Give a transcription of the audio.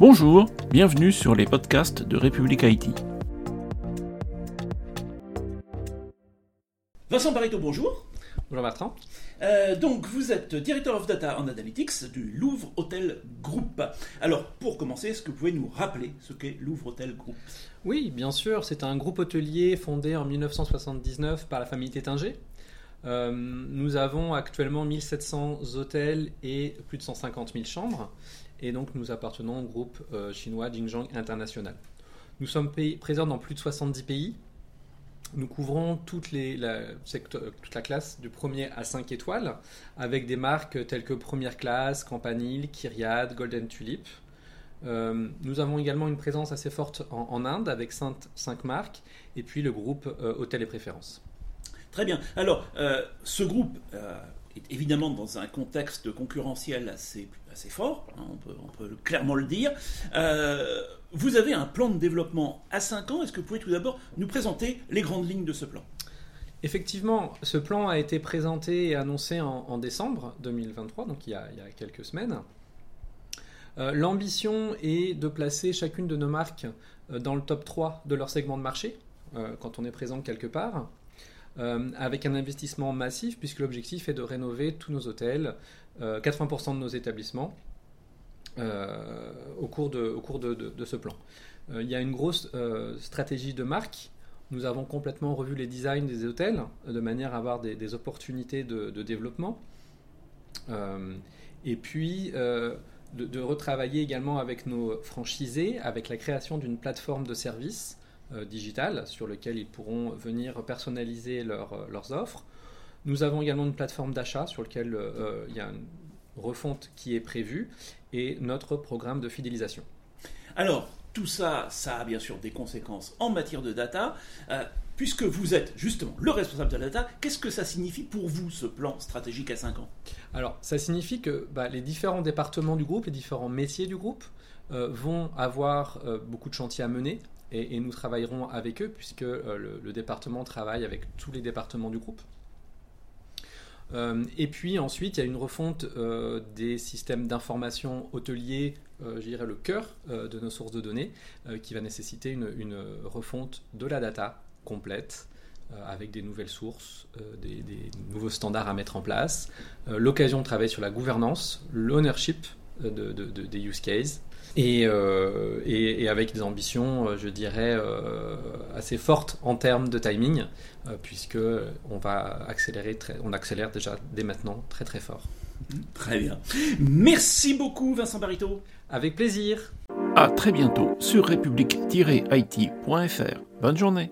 Bonjour, bienvenue sur les podcasts de République Haïti. Vincent Barito, bonjour. Bonjour Bertrand. Euh, donc, vous êtes Director of Data and Analytics du Louvre Hotel Group. Alors, pour commencer, est-ce que vous pouvez nous rappeler ce qu'est Louvre Hotel Group? Oui, bien sûr. C'est un groupe hôtelier fondé en 1979 par la famille Tétinger. Euh, nous avons actuellement 1700 hôtels et plus de 150 000 chambres. Et donc, nous appartenons au groupe euh, chinois Jingjiang International. Nous sommes présents dans plus de 70 pays. Nous couvrons toute, la, classe du premier à 5 étoiles avec des marques telles que Première Classe, Campanile, Kyriade, Golden Tulip. Euh, nous avons également une présence assez forte en, Inde avec 5, marques et puis le groupe Hôtel et Préférences. Très bien. Alors, euh, ce groupe est évidemment dans un contexte concurrentiel assez, fort, hein, on, peut, clairement le dire. Euh, vous avez un plan de développement à 5 ans. Est-ce que vous pouvez tout d'abord nous présenter les grandes lignes de ce plan? Effectivement, ce plan a été présenté et annoncé en, décembre 2023, donc il y a, quelques semaines. Euh, l'ambition est de placer chacune de nos marques euh, dans le top 3 de leur segment de marché, quand on est présent quelque part. Euh, avec un investissement massif, puisque l'objectif est de rénover tous nos hôtels, 80% euh, de nos établissements, euh, au cours de, ce plan. il y a une grosse stratégie de marque. Nous avons complètement revu les designs des hôtels de manière à avoir des, opportunités de, développement. et puis, de, retravailler également avec nos franchisés, avec la création d'une plateforme de services digital sur lequel ils pourront venir personnaliser euh, leurs offres. Nous avons également une plateforme d'achat sur laquelle euh, il y a une refonte qui est prévue et notre programme de fidélisation. Alors, tout ça, ça a bien sûr des conséquences en matière de data. puisque vous êtes justement le responsable de la data, qu'est-ce que ça signifie pour vous ce plan stratégique à 5 ans? Alors, ça signifie que bah, les différents départements du groupe, les différents métiers du groupe vont avoir beaucoup de chantiers à mener et, nous travaillerons avec eux puisque euh, le, département travaille avec tous les départements du groupe. Euh, et puis ensuite, il y a une refonte euh, des systèmes d'information hôteliers, je dirais le cœur de nos sources de données, qui va nécessiter une, refonte de la data complète avec des nouvelles sources, des, nouveaux standards à mettre en place, l'occasion de travailler sur la gouvernance, l'ownership des use cases, euh, et, et, avec des ambitions, euh, je dirais, euh, assez fortes en termes de timing, puisque on va accélérer, très, on accélère déjà dès maintenant très très fort. Très bien. Merci beaucoup, Vincent Barito. Avec plaisir. À très bientôt sur république-it.fr. Bonne journée.